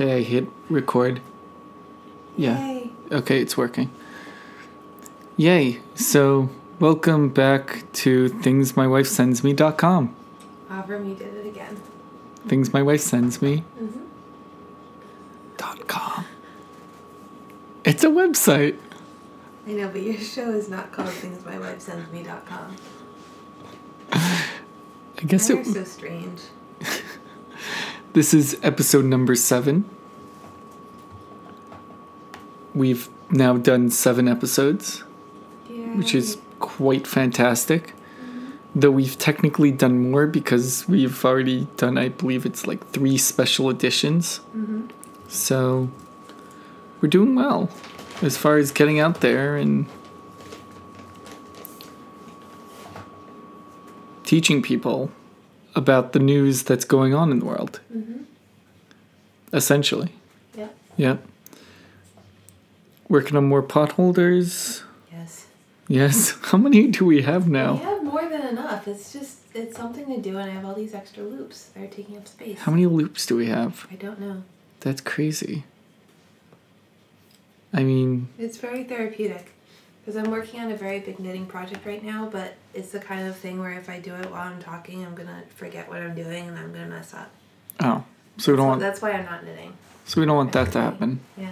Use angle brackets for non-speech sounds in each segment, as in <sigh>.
Okay, I hit record. Yeah. Yay. Okay, it's working. Yay. So, welcome back to thingsmywifesendsme.com. Avram, you did it again. Things my wife sends me. Mm-hmm. Dot com. It's a website. I know, but your show is not called thingsmywifesendsme.com. <laughs> I guess Mine are so strange. This is episode number seven. We've now done seven episodes, Yeah. which is quite fantastic. Though we've technically done more because we've already done, I believe it's like three special editions. Mm-hmm. So we're doing well as far as getting out there and teaching people about the news that's going on in the world, Mm-hmm. Essentially. Yeah. Yep. Working on more potholders. Yes. Yes. <laughs> How many do we have now? We have more than enough. It's just, it's something to do, and I have all these extra loops. They're taking up space. How many loops do we have? I don't know. That's crazy. I mean, It's very therapeutic. Because I'm working on a very big knitting project right now, but it's the kind of thing where if I do it while I'm talking, I'm to forget what I'm doing and I'm to mess up. oh, so we don't So want that's why I'm not knitting. so we don't want that to happen. Yeah.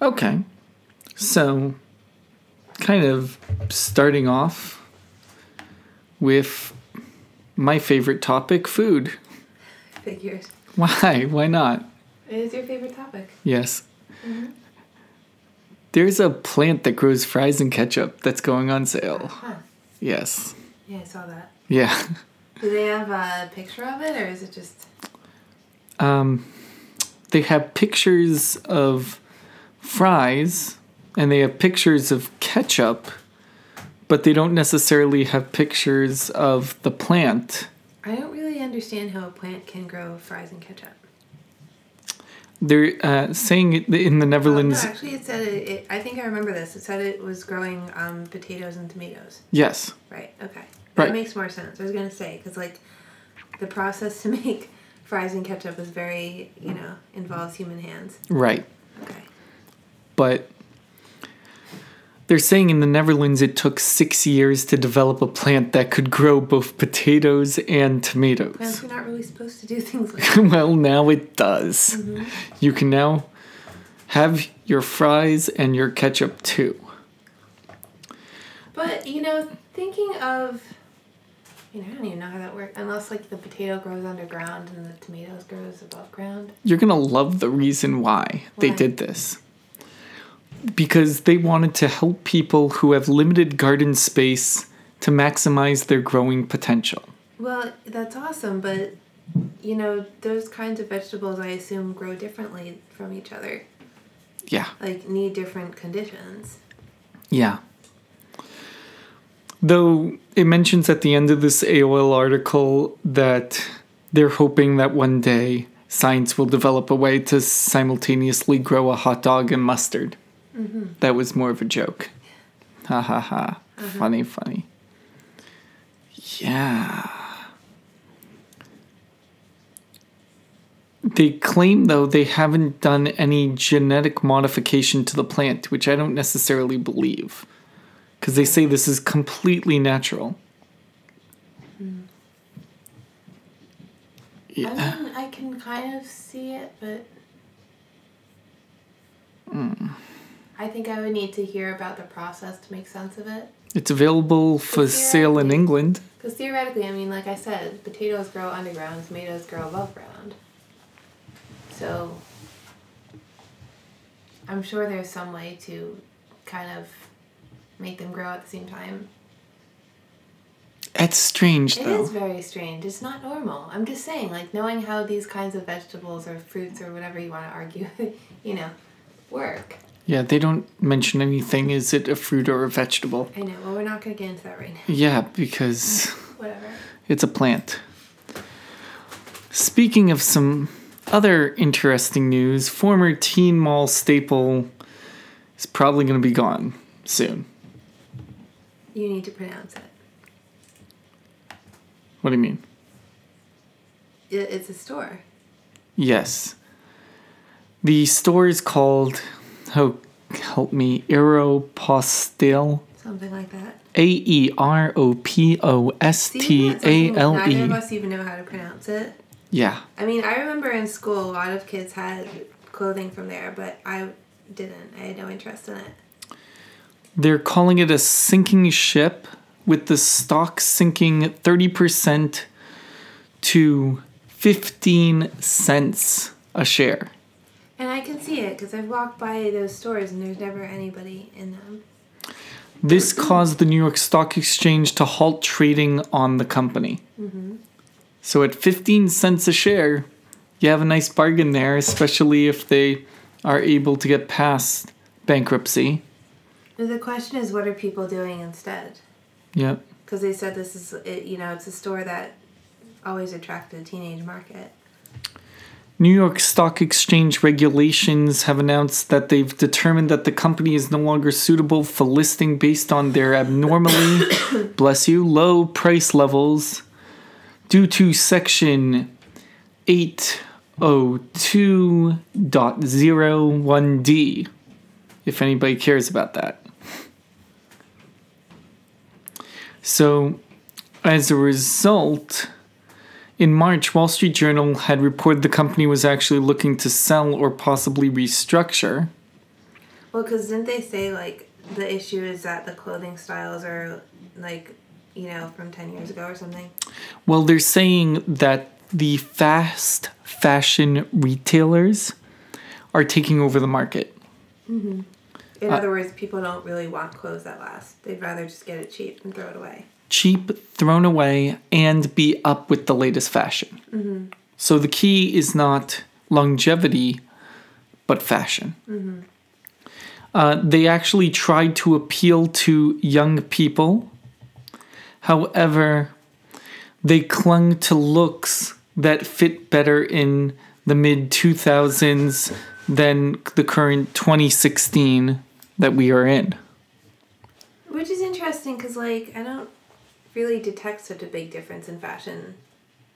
Okay. So, kind of starting off with my favorite topic food. Figures. Why? Why not? It is your favorite topic. Yes. Mhm. There's a plant that grows fries and ketchup that's going on sale. Huh. Yes. Yeah, I saw that. Yeah. Do they have a picture of it, or is it just? Um, they have pictures of fries and they have pictures of ketchup, but they don't necessarily have pictures of the plant. I don't really understand how a plant can grow fries and ketchup. They're uh, saying it in the Oh, Netherlands. no, actually, it said it, it. I think I remember this. It said it was growing um, potatoes and tomatoes. Yes. Right. Okay. That makes more sense. I was gonna say because like, the process to <laughs> make fries and ketchup is very you know involves human hands. Right. Okay. But they're saying in the Netherlands it took six years to develop a plant that could grow both potatoes and tomatoes. Plants are not really supposed to do <laughs> things like. that. <laughs> well, now it does. Mm-hmm. You can now have your fries and your ketchup too. But you know, thinking of, I don't even know how that works unless like the potato grows underground and the tomatoes grows above ground. You're gonna love the reason why they did this. Because they wanted to help people who have limited garden space to maximize their growing potential. Well, that's awesome, but you know, those kinds of vegetables I assume grow differently from each other. Yeah. Like need different conditions. Yeah. Though it mentions at the end of this AOL article that they're hoping that one day science will develop a way to simultaneously grow a hot dog and mustard. Mm-hmm. That was more of a joke. Ha ha ha. Mm-hmm. Funny, funny. Yeah. They claim, though, they haven't done any genetic modification to the plant, which I don't necessarily believe. Because they say this is completely natural. Yeah. I mean, I can kind of see it, but hmm. I think I would need to hear about the process to make sense of it. It's available for sale in England. Because theoretically, I mean, like I said, potatoes grow underground, tomatoes grow above ground. So I'm sure there's some way to kind of make them grow at the same time. It's strange, It though. is very strange. It's not normal. I'm just saying, like, knowing how these kinds of vegetables or fruits or whatever you want to argue, <laughs> you know, work. Yeah, they don't mention anything. Is it a fruit or a vegetable? I know. Well, we're not going to get into that right now. Yeah, because <laughs> Whatever. it's a plant. Speaking of some other interesting news, former Teen Mall staple is probably going to be gone soon. You need to pronounce it. What do you mean? it it's a store. Yes. The store is called, oh, help me, Aeropostale. Something like that. A E R O P O S T A L Neither of E. us even know how to pronounce it. Yeah. I mean, I remember in school a lot of kids had clothing from there, but I didn't. I had no interest in it. They're calling it a sinking ship with the stock sinking 30% to 15 cents a share. And I can see it because I've walked by those stores and there's never anybody in them. This caused the New York Stock Exchange to halt trading on the company. Mm-hmm. So at 15 cents a share, you have a nice bargain there, especially if they are able to get past bankruptcy. The question is, what are people doing instead? Yep. Because they said this is, it, you know, it's a store that always attracted a teenage market. New York Stock Exchange regulations have announced that they've determined that the company is no longer suitable for listing based on their abnormally, <coughs> bless you, low price levels due to section 802.01d, if anybody cares about that. So, as a result, in March, Wall Street Journal had reported the company was actually looking to sell or possibly restructure. Well, because didn't they say, like, the issue is that the clothing styles are, like, you know, from 10 years ago or something? Well, they're saying that the fast fashion retailers are taking over the market. Mm-hmm. In Uh, other words, people don't really want clothes that last. They'd rather just get it cheap and throw it away. Cheap, thrown away, and be up with the latest fashion. So the key is not longevity, but fashion. Uh, they actually tried to appeal to young people. However, they clung to looks that fit better in the mid 2000s than the current 2016 that we are in. Which is interesting because, like, I don't really detect such a big difference in fashion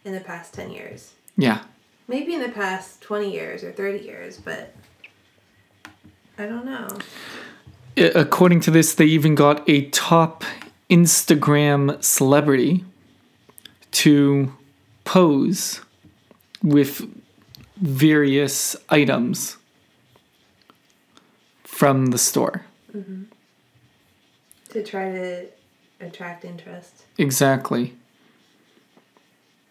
in the past 10 years. Yeah. Maybe in the past 20 years or 30 years, but I don't know. According to this, they even got a top Instagram celebrity to pose with various items from the store. Mm-hmm. To try to attract interest. Exactly.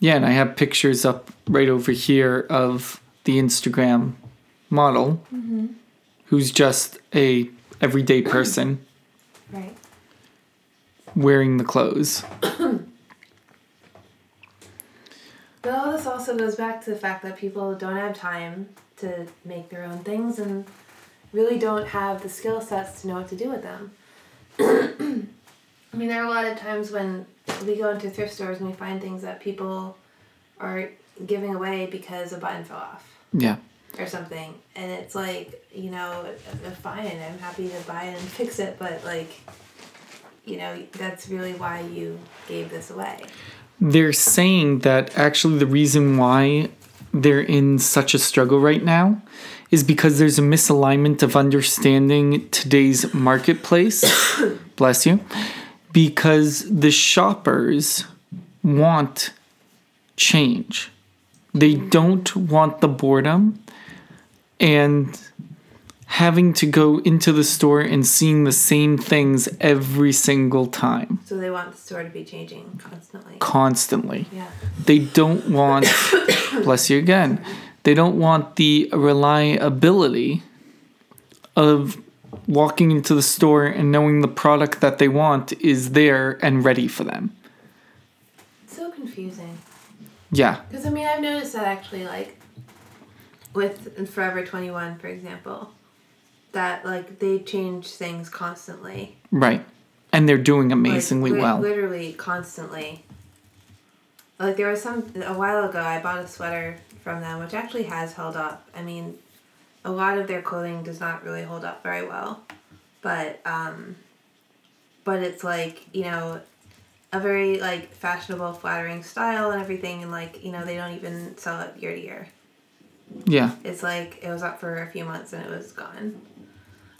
Yeah, and I have pictures up right over here of the Instagram model mm-hmm. who's just a everyday person <coughs> Right. wearing the clothes. <coughs> But all this also goes back to the fact that people don't have time to make their own things and really don't have the skill sets to know what to do with them. <clears throat> I mean, there are a lot of times when we go into thrift stores and we find things that people are giving away because a button fell off Yeah. or something. And it's like, you know, uh, fine, I'm happy to buy it and <laughs> fix it, but like, you know, that's really why you gave this away. They're saying that actually the reason why they're in such a struggle right now is because there's a misalignment of understanding today's marketplace. <coughs> Bless you. Because the shoppers want change. They don't want the boredom and having to go into the store and seeing the same things every single time, So they want the store to be changing constantly. constantly. Yeah. They don't want, <coughs> bless you again, they don't want the reliability of walking into the store and knowing the product that they want is there and ready for them. It's so confusing. Yeah, Because I mean, I've noticed that actually, like, with Forever 21, for example, that, like, they change things constantly. right. And they're doing Like, amazingly li- well. Literally, constantly. Like, there was some, a while ago, I bought a sweater from them, which actually has held up. I mean, a lot of their clothing does not really hold up very well. But, um, but it's like, you know, a very, like, fashionable, flattering style and everything, and, like, you know, they don't even sell it year to year. Yeah. It's like it was up for a few months and it was gone.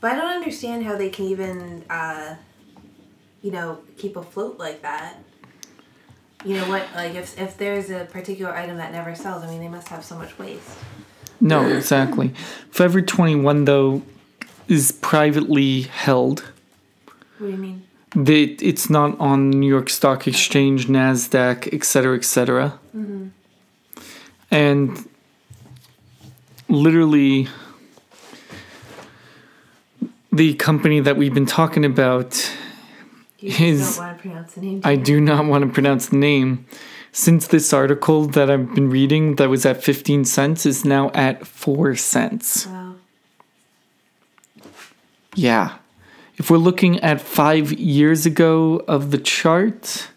But I don't understand how they can even, uh, you know, keep afloat like that. You know what? Like if if there's a particular item that never sells, I mean, they must have so much waste. No, exactly. Forever 21, though, is privately held. What do you mean? They, it's not on New York Stock Exchange, NASDAQ, et cetera, et cetera. And literally, the company that we've been talking about You just His- don't want to pronounce the name. I do not want to pronounce the name. Since this article that I've been reading that was at 15 cents is now at 4 cents. Wow. Yeah. If we're looking at 5 years ago of the chart,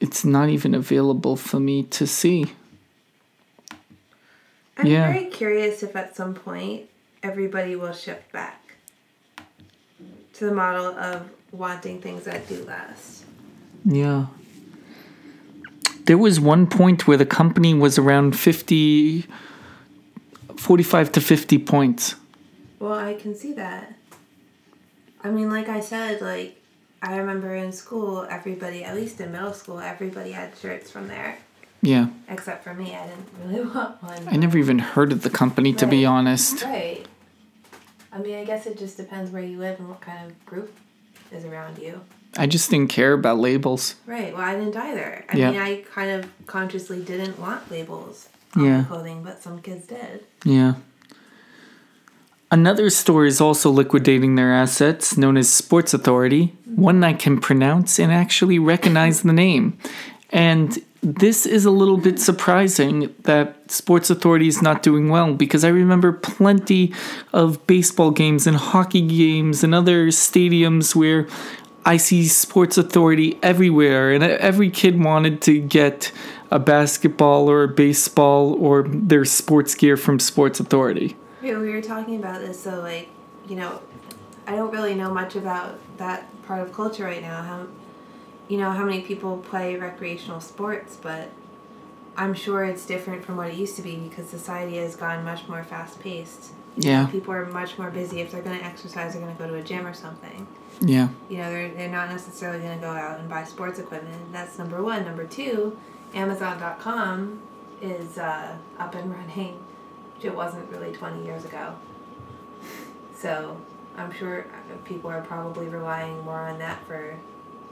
it's not even available for me to see. I'm Yeah. very curious if at some point everybody will shift back to the model of wanting things that do last. Yeah. There was one point where the company was around 50 45 to 50 points. Well, I can see that. I mean, like I said, like I remember in school, everybody, at least in middle school, everybody had shirts from there, Yeah. except for me. I didn't really <laughs> want one. I never even heard of the company to be honest. Right. I mean, I guess it just depends where you live and what kind of group is around you. I just didn't care about labels. Right. Well, I didn't either. I Yeah. mean, I kind of consciously didn't want labels on Yeah. clothing, but some kids did. Yeah. Another store is also liquidating their assets, known as Sports Authority, one I can pronounce and actually recognize the name. And this is a little bit surprising that Sports Authority is not doing well because I remember plenty of baseball games and hockey games and other stadiums where I see Sports Authority everywhere, and every kid wanted to get a basketball or a baseball or their sports gear from Sports Authority. Yeah, we were talking about this, so like, you know, I don't really know much about that part of culture right now. How, you know, how many people play recreational sports, but I'm sure it's different from what it used to be because society has gone much more fast paced. Yeah, People are much more busy. If they're going to exercise, they're going to go to a gym or something. yeah, You know, they're, they're not necessarily going to go out and buy sports equipment. That's number one. Number two, Amazon.com is uh, up and running, which it wasn't really 20 years ago. So I'm sure people are probably relying more on that for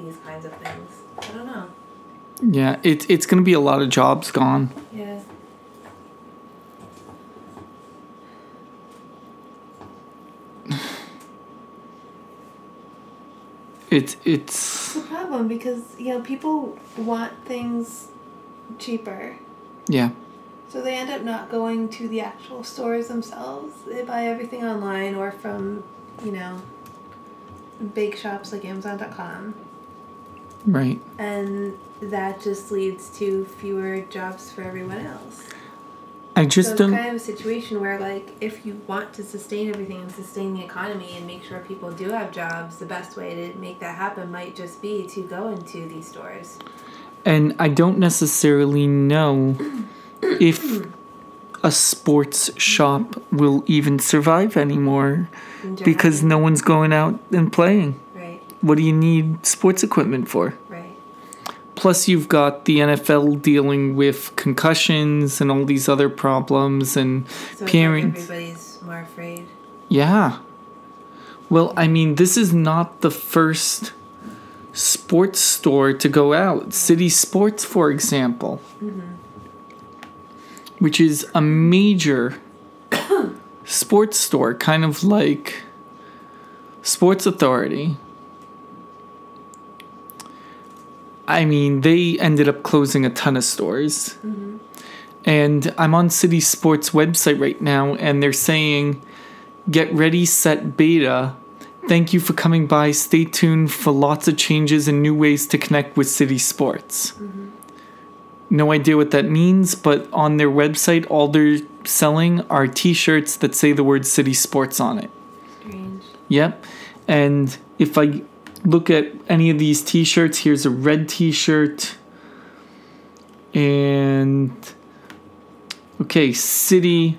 these kinds of things. I don't know. yeah. It, it's going to be a lot of jobs gone. Yeah. <sighs> It, it's, It's a problem because, you know, people want things cheaper. yeah, So they end up not going to the actual stores themselves. They buy everything online or from, you know, big shops like Amazon.com. right. And that just leads to fewer jobs for everyone else. I just it's don't. kind of a situation where, like, if you want to sustain everything and sustain the economy and make sure people do have jobs, the best way to make that happen might just be to go into these stores. And I don't necessarily know <clears throat> if a sports shop will even survive anymore because no one's going out and playing. What do you need sports equipment for? right. Plus, you've got the NFL dealing with concussions and all these other problems, and So it's like everybody's more afraid. Yeah. Well, I mean, this is not the first sports store to go out. City Sports, for example, mm-hmm. which is a major <coughs> sports store, kind of like Sports Authority. I mean, they ended up closing a ton of stores. Mm-hmm. And I'm on City Sports website right now, and they're saying, get ready, set beta. Thank you for coming by. Stay tuned for lots of changes and new ways to connect with City Sports. Mm-hmm. No idea what that means, but on their website, all they're selling are t shirts that say the word City Sports on it. Strange. Yep. And if I look at any of these t shirts, here's a red t shirt and Okay, city.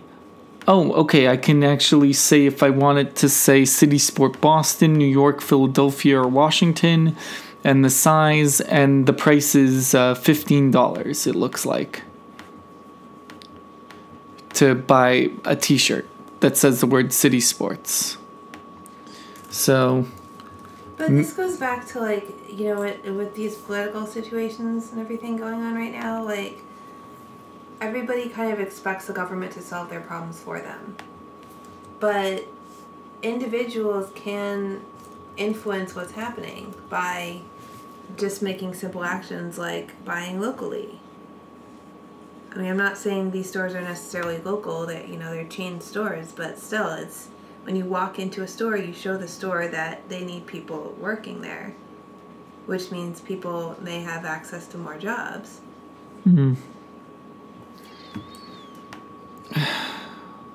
Oh, okay. I can actually say if I wanted to say City Sport Boston, New York, Philadelphia, or Washington, and the size and the price is uh, fifteen dollars. It looks like to buy a T-shirt that says the word City Sports. So But mm. this goes back to like you know with, with these political situations and everything going on right now, like everybody kind of expects the government to solve their problems for them, but individuals can influence what's happening by just making simple actions like buying locally. I mean, I'm not saying these stores are necessarily local; that you know they're chain stores, but still, it's when you walk into a store, you show the store that they need people working there, which means people may have access to more jobs. <sighs> mhm.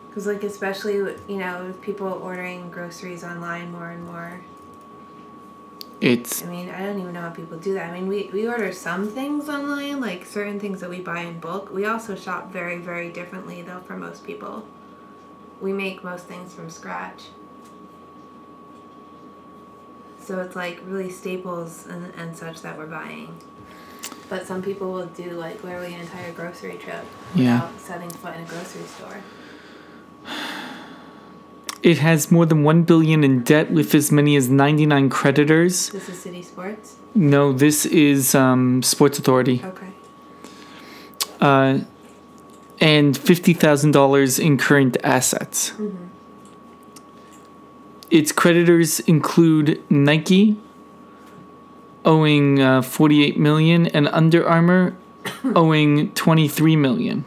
Because, like, especially, you know, with people ordering groceries online more and more. it's I mean, I don't even know how people do that. I mean, we, we order some things online, like certain things that we buy in bulk. We also shop very, very differently, though, for most people. We make most things from scratch. So it's like really staples and, and such that we're buying. But some people will do like literally an entire grocery trip Yeah. without setting foot in a grocery store. it has more than one billion in debt with as many as ninety nine creditors. This is City Sports. No, this is um, Sports Authority. Okay. Uh, and fifty thousand dollars in current assets. Mm-hmm. Its creditors include Nike, owing uh, forty-eight million, and Under Armour, <coughs> owing twenty-three million.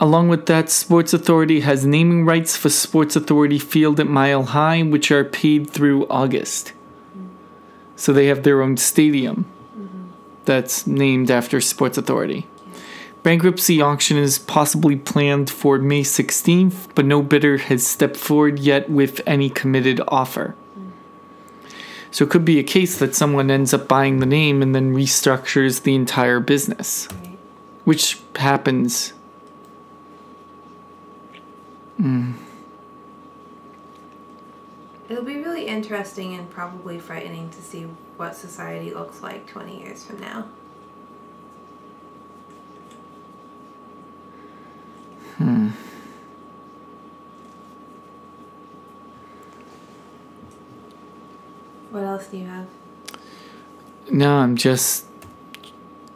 Along with that, Sports Authority has naming rights for Sports Authority Field at Mile High, which are paid through August. Mm-hmm. So they have their own stadium mm-hmm. that's named after Sports Authority. Bankruptcy auction is possibly planned for May 16th, but no bidder has stepped forward yet with any committed offer. So it could be a case that someone ends up buying the name and then restructures the entire business, which happens. Hmm. It'll be really interesting and probably frightening to see what society looks like 20 years from now. Hmm. What else do you have? No, I'm just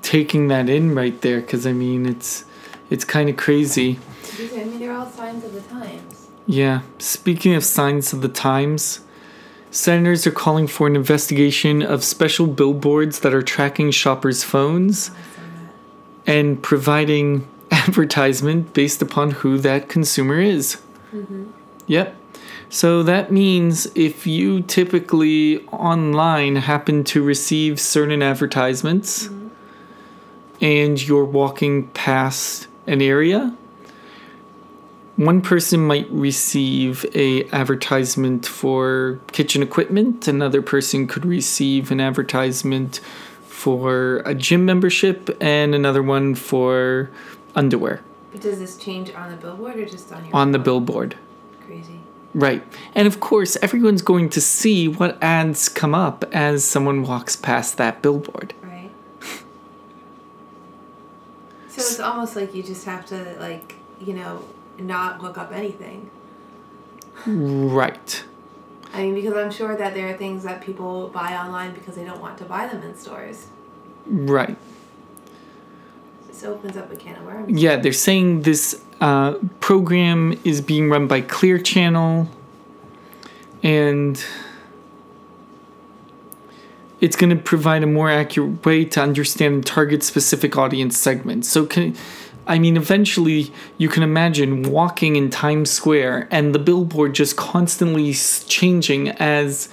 taking that in right there because I mean it's it's kind of crazy. I mean, they're all signs of the times. Yeah. Speaking of signs of the times, senators are calling for an investigation of special billboards that are tracking shoppers' phones oh, I and providing advertisement based upon who that consumer is. Mm-hmm. Yep. So that means if you typically online happen to receive certain advertisements mm-hmm. and you're walking past an area, one person might receive a advertisement for kitchen equipment, another person could receive an advertisement for a gym membership and another one for underwear But does this change on the billboard or just on your on the billboard. Crazy. Right. And of course, everyone's going to see what ads come up as someone walks past that billboard. Right. so it's almost like you just have to, like, you know, not look up anything. Right. I mean, because I'm sure that there are things that people buy online because they don't want to buy them in stores. Right. This opens up a can of worms. Yeah, they're saying this uh, program is being run by Clear Channel and it's going to provide a more accurate way to understand and target specific audience segments. So can I mean eventually you can imagine walking in Times Square and the billboard just constantly changing as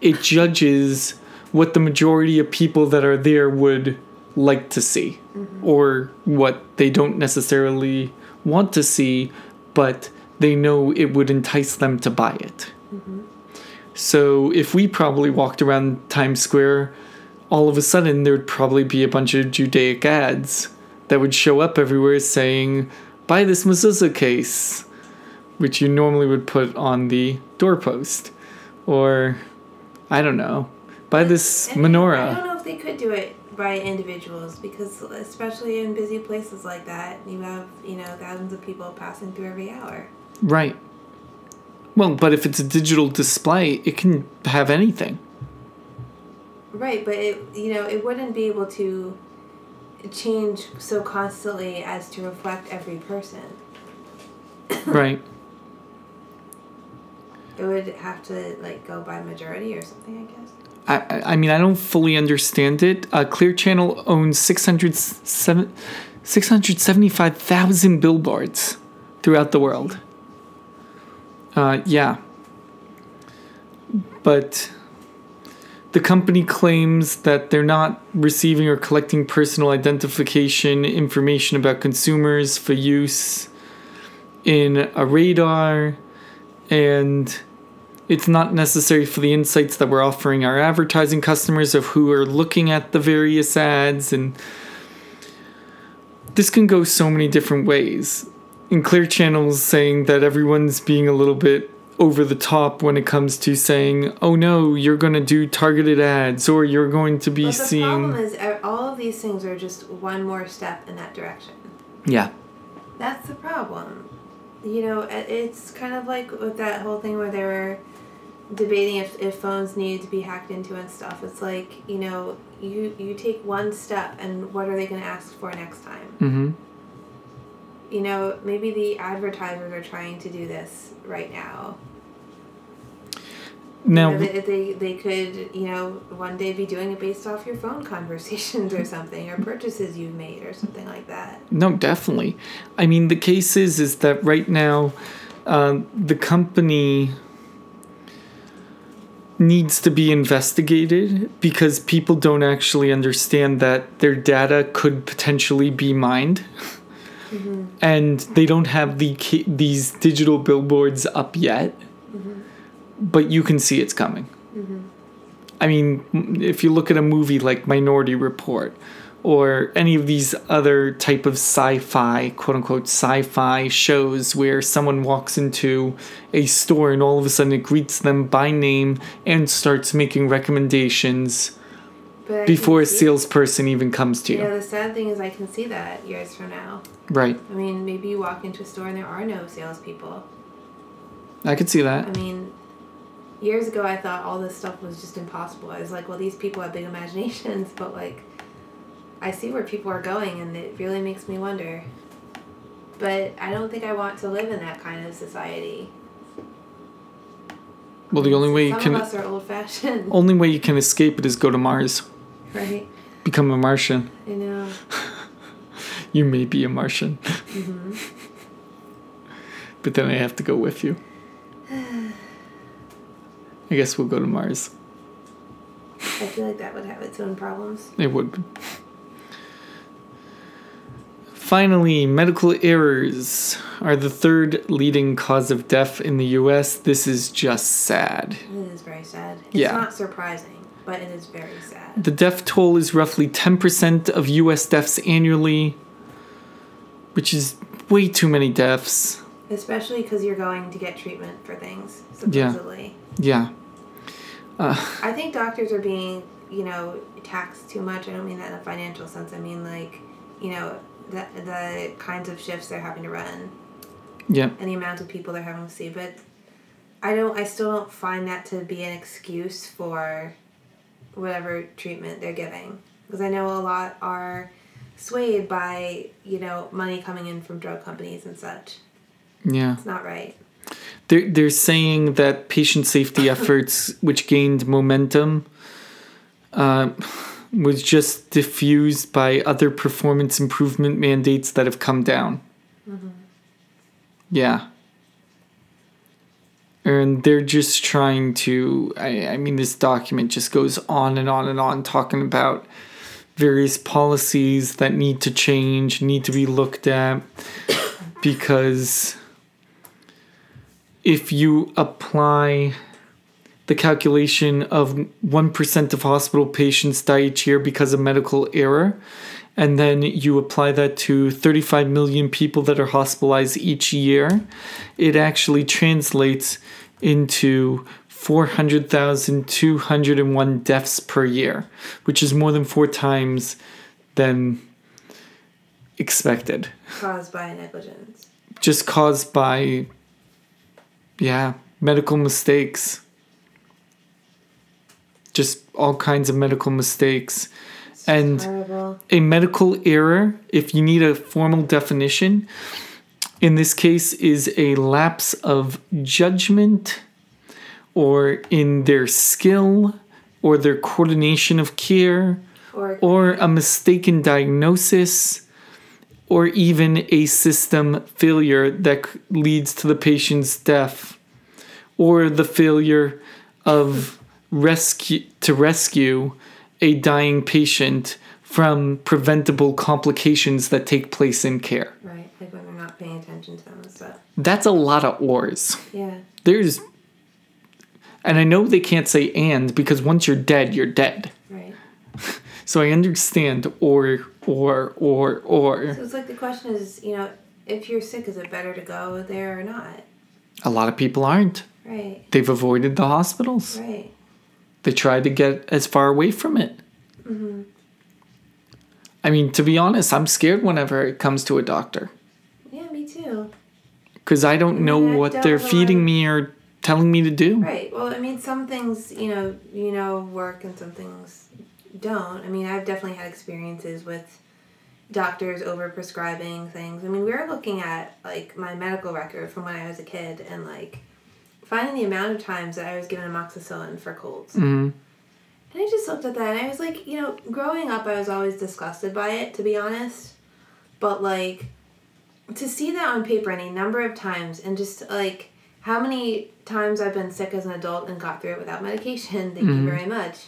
it judges what the majority of people that are there would like to see Mm-hmm. or what they don't necessarily want to see but they know it would entice them to buy it. So if we probably walked around Times Square, all of a sudden there'd probably be a bunch of Judaic ads that would show up everywhere saying, buy this mezuzah case, which you normally would put on the doorpost. Or, I don't know, buy this menorah. I don't know if they could do it by individuals because, especially in busy places like that, you have you know thousands of people passing through every hour. Right. Well, but if it's a digital display, it can have anything. Right, but it you know it wouldn't be able to change so constantly as to reflect every person. right. It would have to like go by majority or something, I guess. I, I- mean, I don't fully understand it. Uh, Clear Channel owns 607 675,000 billboards throughout the world. Uh, yeah. But the company claims that they're not receiving or collecting personal identification information about consumers for use in a radar and it's not necessary for the insights that we're offering our advertising customers of who are looking at the various ads and this can go so many different ways in clear channels saying that everyone's being a little bit over the top when it comes to saying oh no you're going to do targeted ads or you're going to be But the seeing problem is uh, all of these things are just one more step in that direction. yeah That's the problem. You know, it's kind of like with that whole thing where they were debating if, if phones needed to be hacked into and stuff. It's like, you know, you, you take one step and what are they going to ask for next time? mm-hmm You know, maybe the advertisers are trying to do this right now. now You know, they, they, they could, you know, one day be doing it based off your phone <laughs> conversations or something, or purchases you've made or something like that. No, definitely. I mean, the case is is that right now, um, the company needs to be investigated because people don't actually understand that their data could potentially be mined, mm-hmm. and they don't have the these digital billboards up yet. Mm-hmm. But you can see it's coming. Mm-hmm. I mean, if you look at a movie like Minority Report or any of these other type of sci-fi, quote unquote sci-fi shows where someone walks into a store and all of a sudden it greets them by name and starts making recommendations before a salesperson even comes to You you. the sad thing is I can see that years from now. Right. I mean, maybe you walk into a store and there are no salespeople. I could see that. I mean, years ago I thought all this stuff was just impossible. I was like, well, these people have big imaginations, <laughs> but like, I see where people are going and it really makes me wonder. But I don't think I want to live in that kind of society. Well, the only way you can of us are old fashioned, <laughs> only way you can escape it is go to Mars. right? Become a Martian. You know. <laughs> You may be a Martian. Mhm. <laughs> but then I have to go with you. <sighs> I guess we'll go to Mars. I feel like that would have its own problems. It would. Finally, medical errors are the third leading cause of death in the US. This is just sad. It is very sad. It's Yeah. not surprising, but it is very sad. The death toll is roughly 10% of US deaths annually, which is way too many deaths. Especially because you're going to get treatment for things, supposedly. Yeah. Yeah. I think doctors are being, you know, taxed too much. I don't mean that in a financial sense. I mean, like, you know, the, the kinds of shifts they're having to run Yeah. and the amount of people they're having to see. But I don't, I still don't find that to be an excuse for whatever treatment they're giving. Because I know a lot are swayed by, you know, money coming in from drug companies and such. Yeah. It's not right. They're, they're saying that patient safety <laughs> efforts, which gained momentum, uh, was just diffused by other performance improvement mandates that have come down. Mm-hmm. Yeah. And they're just trying to. I, I mean, this document just goes on and on and on talking about various policies that need to change, need to be looked at, because if you apply the calculation of 1% of hospital patients die each year because of medical error, and then you apply that to 35 million people that are hospitalized each year, it actually translates into 400,201 deaths per year, which is more than four times than expected. Caused by negligence. Just caused by, yeah, medical mistakes. Just all kinds of medical mistakes. It's And- horrible. a medical error, if you need a formal definition, in this case is a lapse of judgment or in their skill or their coordination of care Or, or a mistaken diagnosis or even a system failure that leads to the patient's death or the failure of rescue to rescue a dying patient from preventable complications that take place in care. right, like when they're not paying attention to them and stuff. That's a lot of ors. Yeah. There's and I know they can't say and because once you're dead, you're dead. Right. <laughs> So I understand or or or or So it's like the question is, you know, if you're sick, is it better to go there or not? a lot of people aren't. Right. They've avoided the hospitals. Right. They try to get as far away from it. Mhm. I mean, to be honest, I'm scared whenever it comes to a doctor Yeah, me too. because I don't know what they're don't feeding me or telling me to do. Right. Well, I mean, some things, you know, you know, work and some things don't. I mean, I've definitely had experiences with doctors over prescribing things. I mean, we were looking at like my medical record from when I was a kid and like finding the amount of times that I was given amoxicillin for colds. hmm And I just looked at that and I was like, you know, growing up, I was always disgusted by it, to be honest. But like, to see that on paper any number of times and just like how many times I've been sick as an adult and got through it without medication, thank Mhm. you very much.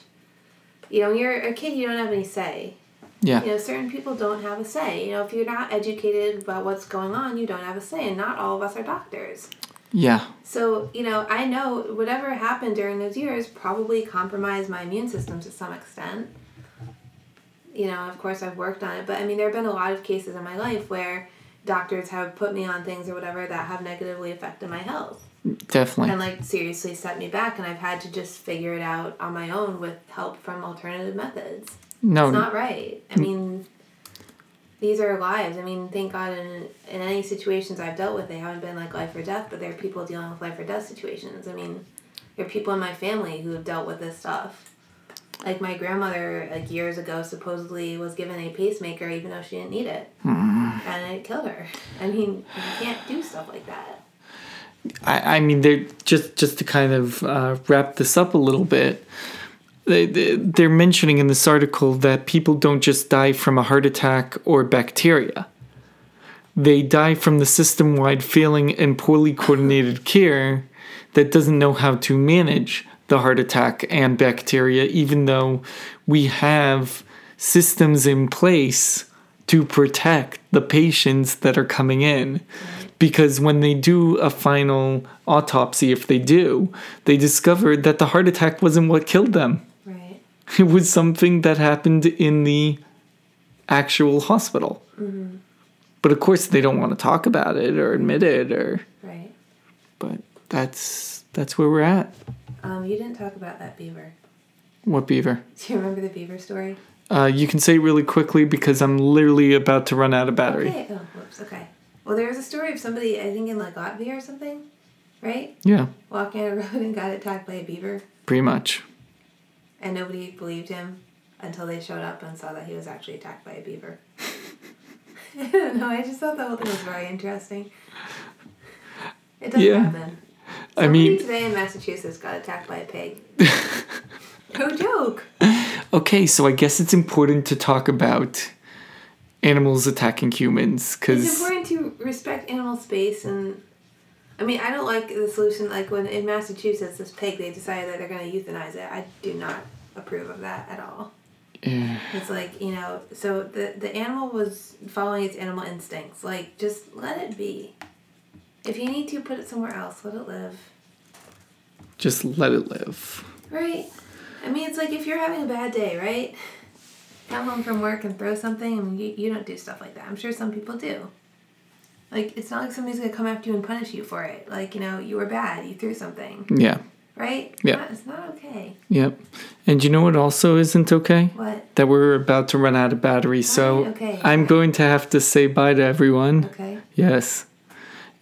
You know, when you're a kid, you don't have any say. Yeah. You know, certain people don't have a say. You know, if you're not educated about what's going on, you don't have a say, and not all of us are doctors. Yeah. So, you know, I know whatever happened during those years probably compromised my immune system to some extent. You know, of course, I've worked on it, but I mean, there have been a lot of cases in my life where doctors have put me on things or whatever that have negatively affected my health Definitely. and like seriously set me back, and I've had to just figure it out on my own with help from alternative methods. No. It's not right. I mm. mean, these are lives. I mean, thank God in, in any situations I've dealt with, they haven't been like life or death, but there are people dealing with life or death situations. I mean, there are people in my family who have dealt with this stuff. Like my grandmother, like years ago, supposedly was given a pacemaker even though she didn't need it, and it killed her. I mean, you can't do stuff like that. I, I mean, they're just just to kind of uh, wrap this up a little bit. They, they they're mentioning in this article that people don't just die from a heart attack or bacteria. They die from the system wide failing and poorly coordinated care that doesn't know how to manage the heart attack and bacteria, even though we have systems in place to protect the patients that are coming in because when they do a final autopsy, if they do, they discovered that the heart attack wasn't what killed them. <laughs> It was something that happened in the actual hospital. But of course, they don't want to talk about it or admit it, or. Right. But that's that's where we're at. Um, you didn't talk about that beaver. What beaver? Do you remember the beaver story? Uh, you can say it really quickly because I'm literally about to run out of battery. Okay. Oh, whoops. Okay. Well, there was a story of somebody, I think in like Latvia or something, right? Yeah, Walking on a road and got attacked by a beaver, pretty much. And nobody believed him until they showed up and saw that he was actually attacked by a beaver. I don't know. I just thought the whole thing was very interesting. It doesn't Yeah. happen. I Somebody mean, today in Massachusetts got attacked by a pig. <laughs> no joke. okay, so I guess it's important to talk about animals attacking humans because It's important to respect animal space and I mean I don't like the solution like when in Massachusetts this pig they decided that they're gonna euthanize it. I do not approve of that at all. yeah, It's like, you know, so the the animal was following its animal instincts. Like just let it be. If you need to put it somewhere else, let it live. just let it live. Right? I mean it's like if you're having a bad day, right? come home from work and throw something, and you, you don't do stuff like that. I'm sure some people do. Like, it's not like somebody's gonna come after you and punish you for it. Like, you know, you were bad, you threw something, Yeah. right? Yeah. It's not okay. Yep. And you know what also isn't okay? What? That we're about to run out of battery. So Right, okay. I'm going to have to say bye to everyone. Okay. Yes.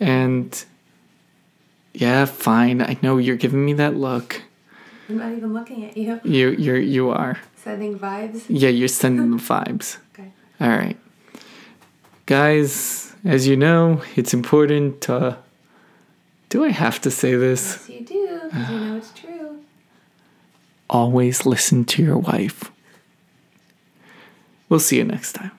And yeah, fine. I know you're giving me that look. I'm not even looking at you. You you're you are. Sending vibes. Yeah, you're sending the vibes. <laughs> Okay. All right. Guys, as you know, it's important to Do I have to say this? Yes, you do, because you know it's true. Always listen to your wife. We'll see you next time.